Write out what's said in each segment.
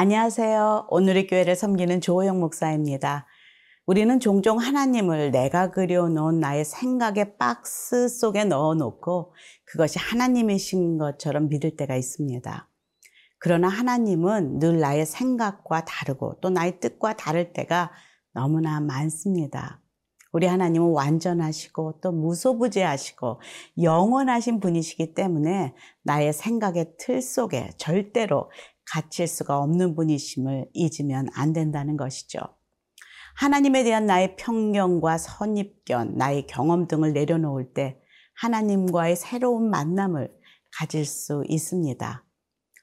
안녕하세요. 오늘의 교회를 섬기는 조호영 목사입니다. 우리는 종종 하나님을 내가 그려놓은 나의 생각의 박스 속에 넣어놓고 그것이 하나님이신 것처럼 믿을 때가 있습니다. 그러나 하나님은 늘 나의 생각과 다르고 또 나의 뜻과 다를 때가 너무나 많습니다. 우리 하나님은 완전하시고 또 무소부재하시고 영원하신 분이시기 때문에 나의 생각의 틀 속에 절대로 갇힐 수가 없는 분이심을 잊으면 안 된다는 것이죠. 하나님에 대한 나의 편견과 선입견, 나의 경험 등을 내려놓을 때 하나님과의 새로운 만남을 가질 수 있습니다.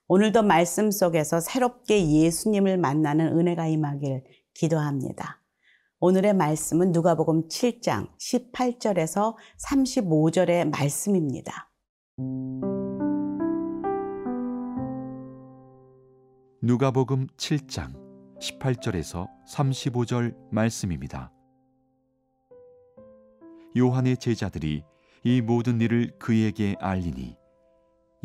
오늘도 말씀 속에서 새롭게 예수님을 만나는 은혜가 임하길 기도합니다. 오늘의 말씀은 누가복음 7장 18절에서 35절의 말씀입니다. 누가복음 7장 18절에서 35절 말씀입니다. 요한의 제자들이 이 모든 일을 그에게 알리니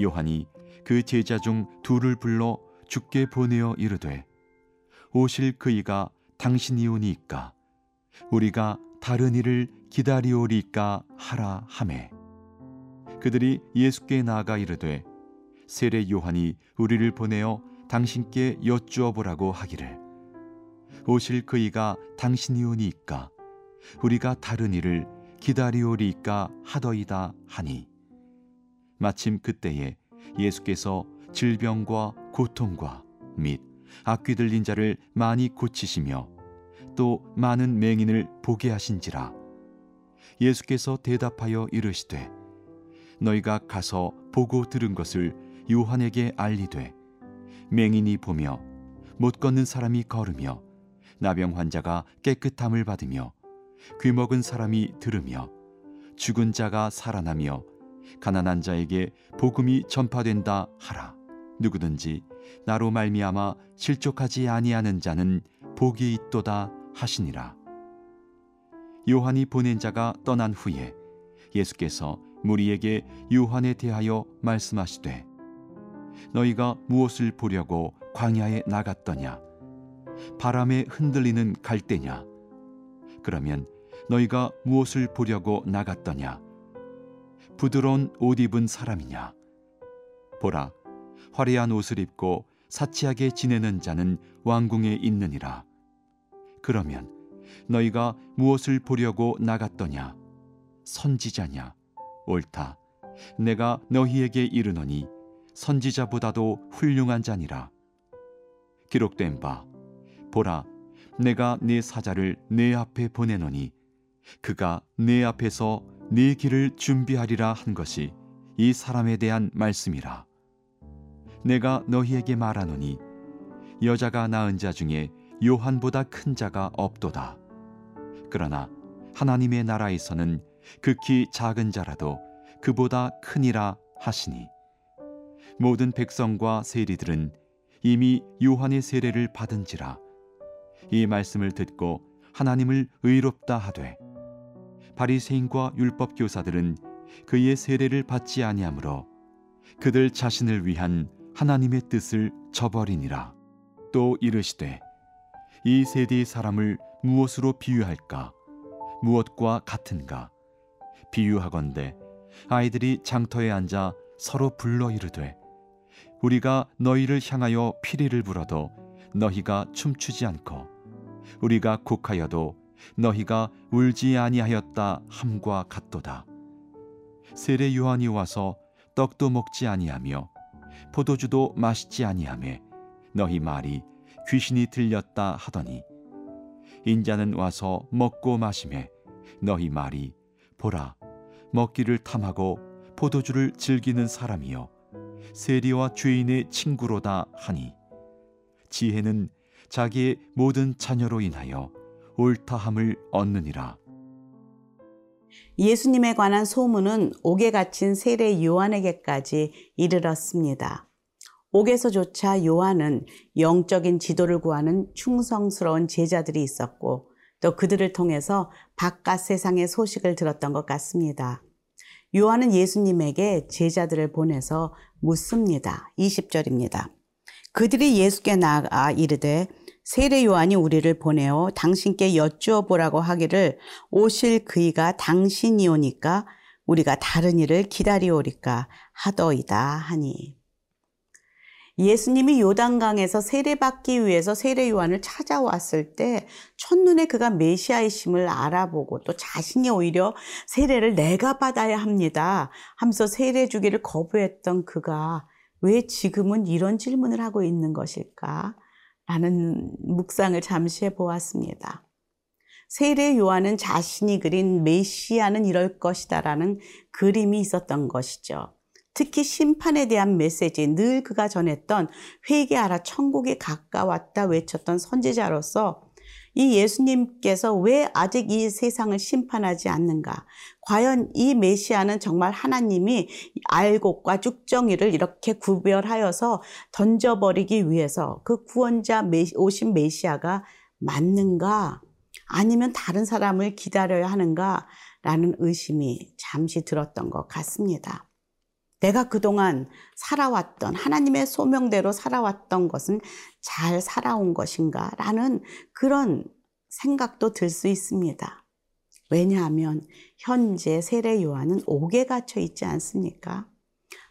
요한이 그 제자 중 둘을 불러 죽게 보내어 이르되 오실 그이가 당신이오니까 우리가 다른 일을 기다리오리까 하라 하매 그들이 예수께 나아가 이르되 세례 요한이 우리를 보내어 당신께 여쭈어 보라고 하기를. 오실 그이가 당신이오니까 우리가 다른 일을 기다리오리까 하더이다 하니. 마침 그때에 예수께서 질병과 고통과 및 악귀 들린 자를 많이 고치시며 또 많은 맹인을 보게 하신지라. 예수께서 대답하여 이르시되 너희가 가서 보고 들은 것을 요한에게 알리되 맹인이 보며 못 걷는 사람이 걸으며 나병 환자가 깨끗함을 받으며 귀먹은 사람이 들으며 죽은 자가 살아나며 가난한 자에게 복음이 전파된다 하라. 누구든지 나로 말미암아 실족하지 아니하는 자는 복이 있도다 하시니라. 요한이 보낸 자가 떠난 후에 예수께서 무리에게 요한에 대하여 말씀하시되 너희가 무엇을 보려고 광야에 나갔더냐? 바람에 흔들리는 갈대냐? 그러면 너희가 무엇을 보려고 나갔더냐? 부드러운 옷 입은 사람이냐? 보라 화려한 옷을 입고 사치하게 지내는 자는 왕궁에 있느니라. 그러면 너희가 무엇을 보려고 나갔더냐? 선지자냐? 옳다. 내가 너희에게 이르노니 선지자보다도 훌륭한 자니라. 기록된 바 보라 내가 네 사자를 내 앞에 보내노니 그가 내 앞에서 네 길을 준비하리라 한 것이 이 사람에 대한 말씀이라. 내가 너희에게 말하노니 여자가 낳은 자 중에 요한보다 큰 자가 없도다. 그러나 하나님의 나라에서는 극히 작은 자라도 그보다 크니라 하시니 모든 백성과 세리들은 이미 요한의 세례를 받은지라 이 말씀을 듣고 하나님을 의롭다 하되 바리새인과 율법 교사들은 그의 세례를 받지 아니하므로 그들 자신을 위한 하나님의 뜻을 저버리니라. 또 이르시되 이 세대의 사람을 무엇으로 비유할까? 무엇과 같은가? 비유하건대 아이들이 장터에 앉아 서로 불러 이르되 우리가 너희를 향하여 피리를 불어도 너희가 춤추지 않고 우리가 곡하여도 너희가 울지 아니하였다 함과 같도다. 세례 요한이 와서 떡도 먹지 아니하며 포도주도 마시지 아니하매 너희 말이 귀신이 들렸다 하더니 인자는 와서 먹고 마시매 너희 말이 보라 먹기를 탐하고 포도주를 즐기는 사람이여 세리와 죄인의 친구로다 하니 지혜는 자기의 모든 자녀로 인하여 옳다함을 얻느니라. 예수님에 관한 소문은 옥에 갇힌 세례 요한에게까지 이르렀습니다. 옥에서조차 요한은 영적인 지도를 구하는 충성스러운 제자들이 있었고 또 그들을 통해서 바깥 세상의 소식을 들었던 것 같습니다. 요한은 예수님에게 제자들을 보내서 묻습니다. 20절입니다. 그들이 예수께 나아 이르되 세례 요한이 우리를 보내어 당신께 여쭈어 보라고 하기를 오실 그이가 당신이오니까 우리가 다른 일을 기다리오리까 하더이다 하니 예수님이 요단강에서 세례받기 위해서 세례 요한을 찾아왔을 때 첫눈에 그가 메시아이심을 알아보고 또 자신이 오히려 세례를 내가 받아야 합니다 하면서 세례 주기를 거부했던 그가 왜 지금은 이런 질문을 하고 있는 것일까? 라는 묵상을 잠시 해보았습니다. 세례 요한은 자신이 그린 메시아는 이럴 것이다라는 그림이 있었던 것이죠. 특히 심판에 대한 메시지, 늘 그가 전했던 회개하라 천국이 가까웠다 외쳤던 선지자로서 이 예수님께서 왜 아직 이 세상을 심판하지 않는가? 과연 이 메시아는 정말 하나님이 알곡과 쭉정이를 이렇게 구별하여서 던져버리기 위해서 그 구원자 오신 메시아가 맞는가? 아니면 다른 사람을 기다려야 하는가? 라는 의심이 잠시 들었던 것 같습니다. 내가 그동안 살아왔던 하나님의 소명대로 살아왔던 것은 잘 살아온 것인가? 라는 그런 생각도 들 수 있습니다. 왜냐하면 현재 세례 요한은 옥에 갇혀 있지 않습니까?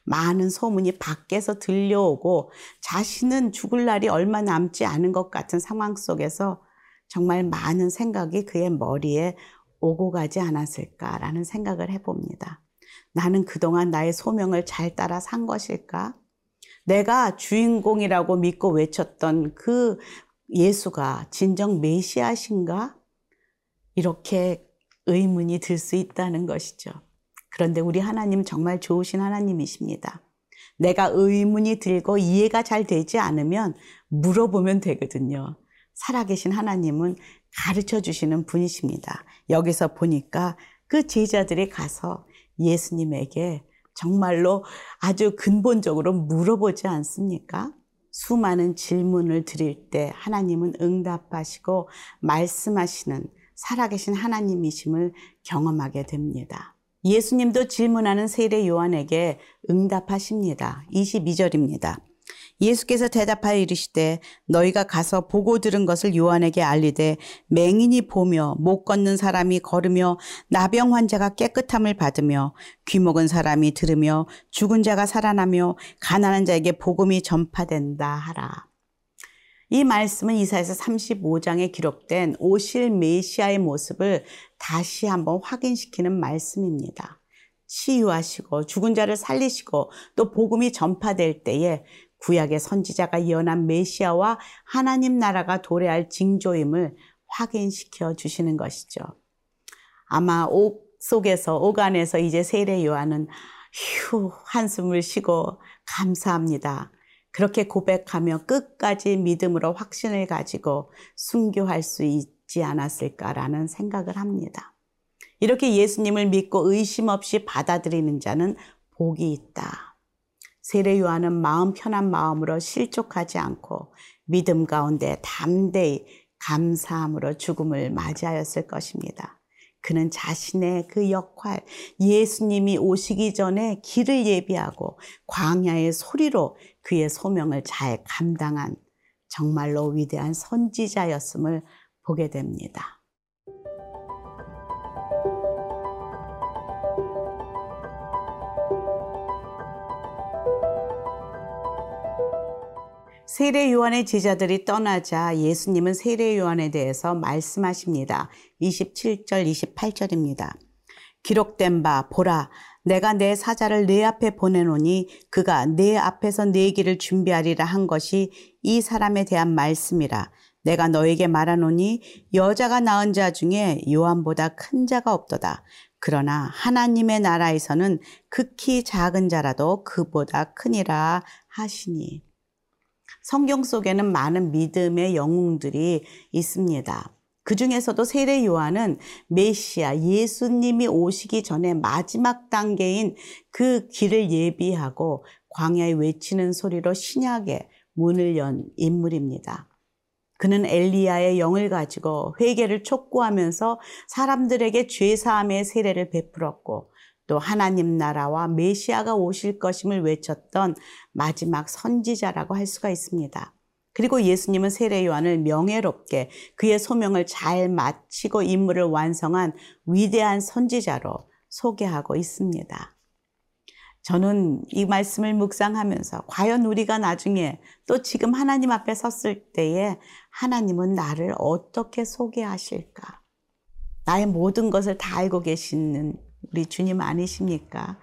많은 소문이 밖에서 들려오고 자신은 죽을 날이 얼마 남지 않은 것 같은 상황 속에서 정말 많은 생각이 그의 머리에 오고 가지 않았을까라는 생각을 해봅니다. 나는 그동안 나의 소명을 잘 따라 산 것일까? 내가 주인공이라고 믿고 외쳤던 그 예수가 진정 메시아신가? 이렇게 의문이 들 수 있다는 것이죠. 그런데 우리 하나님 정말 좋으신 하나님이십니다. 내가 의문이 들고 이해가 잘 되지 않으면 물어보면 되거든요. 살아계신 하나님은 가르쳐 주시는 분이십니다. 여기서 보니까 그 제자들이 가서 예수님에게 정말로 아주 근본적으로 물어보지 않습니까? 수많은 질문을 드릴 때 하나님은 응답하시고 말씀하시는 살아계신 하나님이심을 경험하게 됩니다. 예수님도 질문하는 세례 요한에게 응답하십니다. 22절입니다. 예수께서 대답하여 이르시되 너희가 가서 보고 들은 것을 요한에게 알리되 맹인이 보며 못 걷는 사람이 걸으며 나병 환자가 깨끗함을 받으며 귀먹은 사람이 들으며 죽은 자가 살아나며 가난한 자에게 복음이 전파된다 하라. 이 말씀은 이사에서 35장에 기록된 오실 메시아의 모습을 다시 한번 확인시키는 말씀입니다. 치유하시고 죽은 자를 살리시고 또 복음이 전파될 때에 구약의 선지자가 예언한 메시아와 하나님 나라가 도래할 징조임을 확인시켜 주시는 것이죠. 아마 옥 속에서 옥 안에서 이제 세례 요한은 휴 한숨을 쉬고 감사합니다. 그렇게 고백하며 끝까지 믿음으로 확신을 가지고 순교할 수 있지 않았을까라는 생각을 합니다. 이렇게 예수님을 믿고 의심 없이 받아들이는 자는 복이 있다. 세례 요한은 마음 편한 마음으로 실족하지 않고 믿음 가운데 담대히 감사함으로 죽음을 맞이하였을 것입니다. 그는 자신의 그 역할, 예수님이 오시기 전에 길을 예비하고 광야의 소리로 그의 소명을 잘 감당한 정말로 위대한 선지자였음을 보게 됩니다. 세례 요한의 제자들이 떠나자 예수님은 세례 요한에 대해서 말씀하십니다. 27절, 28절입니다. 기록된 바 보라 내가 내 사자를 내 앞에 보내노니 그가 내 앞에서 내 길을 준비하리라 한 것이 이 사람에 대한 말씀이라 내가 너에게 말하노니 여자가 낳은 자 중에 요한보다 큰 자가 없도다 그러나 하나님의 나라에서는 극히 작은 자라도 그보다 크니라 하시니 성경 속에는 많은 믿음의 영웅들이 있습니다. 그 중에서도 세례 요한은 메시아 예수님이 오시기 전에 마지막 단계인 그 길을 예비하고 광야에 외치는 소리로 신약의 문을 연 인물입니다. 그는 엘리야의 영을 가지고 회개를 촉구하면서 사람들에게 죄 사함의 세례를 베풀었고 또 하나님 나라와 메시아가 오실 것임을 외쳤던 마지막 선지자라고 할 수가 있습니다. 그리고 예수님은 세례 요한을 명예롭게 그의 소명을 잘 마치고 임무를 완성한 위대한 선지자로 소개하고 있습니다. 저는 이 말씀을 묵상하면서 과연 우리가 나중에 또 지금 하나님 앞에 섰을 때에 하나님은 나를 어떻게 소개하실까? 나의 모든 것을 다 알고 계시는 우리 주님 아니십니까?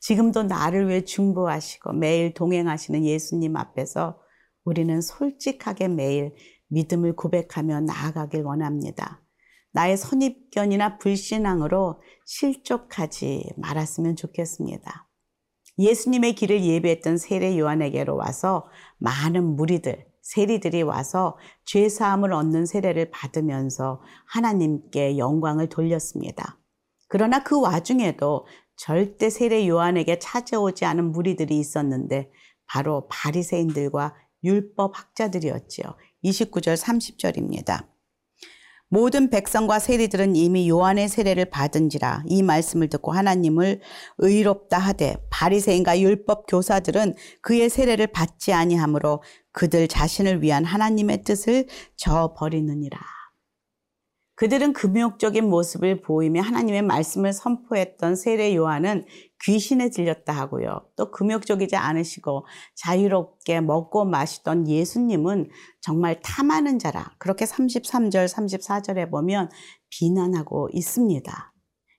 지금도 나를 위해 중보하시고 매일 동행하시는 예수님 앞에서 우리는 솔직하게 매일 믿음을 고백하며 나아가길 원합니다. 나의 선입견이나 불신앙으로 실족하지 말았으면 좋겠습니다. 예수님의 길을 예배했던 세례 요한에게로 와서 많은 무리들, 세리들이 와서 죄 사함을 얻는 세례를 받으면서 하나님께 영광을 돌렸습니다. 그러나 그 와중에도 절대 세례 요한에게 찾아오지 않은 무리들이 있었는데 바로 바리새인들과 율법 학자들이었지요. 29절 30절입니다. 모든 백성과 세리들은 이미 요한의 세례를 받은지라 이 말씀을 듣고 하나님을 의롭다 하되 바리새인과 율법 교사들은 그의 세례를 받지 아니하므로 그들 자신을 위한 하나님의 뜻을 저버리느니라. 그들은 금욕적인 모습을 보이며 하나님의 말씀을 선포했던 세례 요한은 귀신에 들렸다 하고요. 또 금욕적이지 않으시고 자유롭게 먹고 마시던 예수님은 정말 탐하는 자라. 그렇게 33절, 34절에 보면 비난하고 있습니다.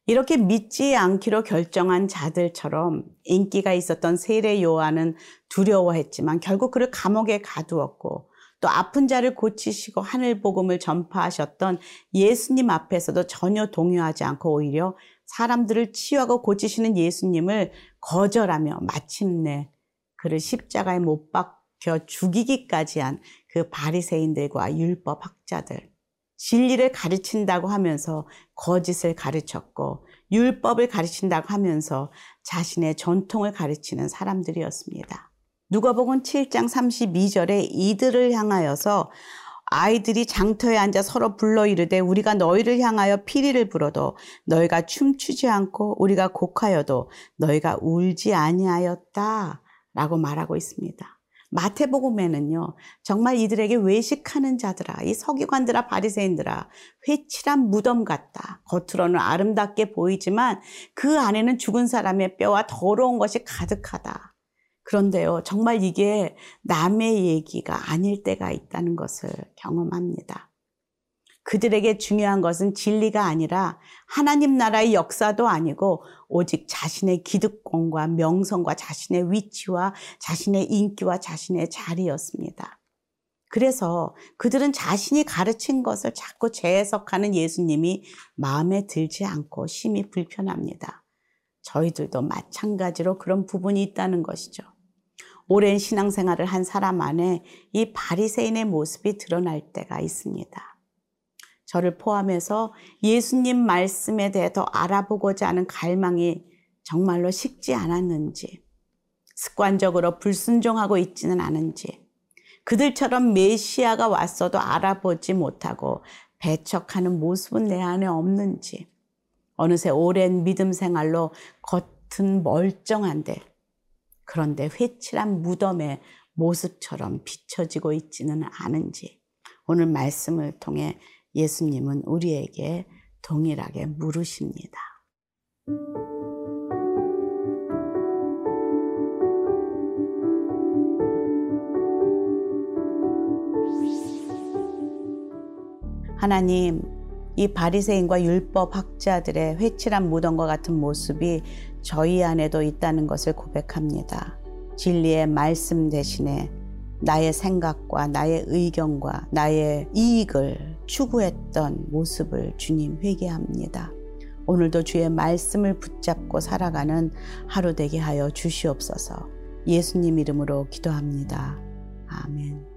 이렇게 믿지 않기로 결정한 자들처럼 인기가 있었던 세례 요한은 두려워했지만 결국 그를 감옥에 가두었고 또 아픈 자를 고치시고 하늘 복음을 전파하셨던 예수님 앞에서도 전혀 동요하지 않고 오히려 사람들을 치유하고 고치시는 예수님을 거절하며 마침내 그를 십자가에 못 박혀 죽이기까지 한 그 바리새인들과 율법 학자들 진리를 가르친다고 하면서 거짓을 가르쳤고 율법을 가르친다고 하면서 자신의 전통을 가르치는 사람들이었습니다. 누가복음 7장 32절에 이들을 향하여서 아이들이 장터에 앉아 서로 불러 이르되 우리가 너희를 향하여 피리를 불어도 너희가 춤추지 않고 우리가 곡하여도 너희가 울지 아니하였다 라고 말하고 있습니다. 마태복음에는요 정말 이들에게 외식하는 자들아 이 서기관들아 바리새인들아 회칠한 무덤 같다 겉으로는 아름답게 보이지만 그 안에는 죽은 사람의 뼈와 더러운 것이 가득하다 그런데요, 정말 이게 남의 얘기가 아닐 때가 있다는 것을 경험합니다. 그들에게 중요한 것은 진리가 아니라 하나님 나라의 역사도 아니고 오직 자신의 기득권과 명성과 자신의 위치와 자신의 인기와 자신의 자리였습니다. 그래서 그들은 자신이 가르친 것을 자꾸 재해석하는 예수님이 마음에 들지 않고 심히 불편합니다. 저희들도 마찬가지로 그런 부분이 있다는 것이죠. 오랜 신앙생활을 한 사람 안에 이 바리새인의 모습이 드러날 때가 있습니다. 저를 포함해서 예수님 말씀에 대해 더 알아보고자 하는 갈망이 정말로 식지 않았는지, 습관적으로 불순종하고 있지는 않은지, 그들처럼 메시아가 왔어도 알아보지 못하고 배척하는 모습은 내 안에 없는지, 어느새 오랜 믿음 생활로 겉은 멀쩡한데 그런데 회칠한 무덤의 모습처럼 비춰지고 있지는 않은지 오늘 말씀을 통해 예수님은 우리에게 동일하게 물으십니다. 하나님, 이 바리새인과 율법 학자들의 회칠한 무덤과 같은 모습이 저희 안에도 있다는 것을 고백합니다. 진리의 말씀 대신에 나의 생각과 나의 의견과 나의 이익을 추구했던 모습을 주님 회개합니다. 오늘도 주의 말씀을 붙잡고 살아가는 하루 되게 하여 주시옵소서. 예수님 이름으로 기도합니다. 아멘.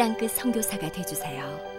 땅끝 선교사가 되주세요.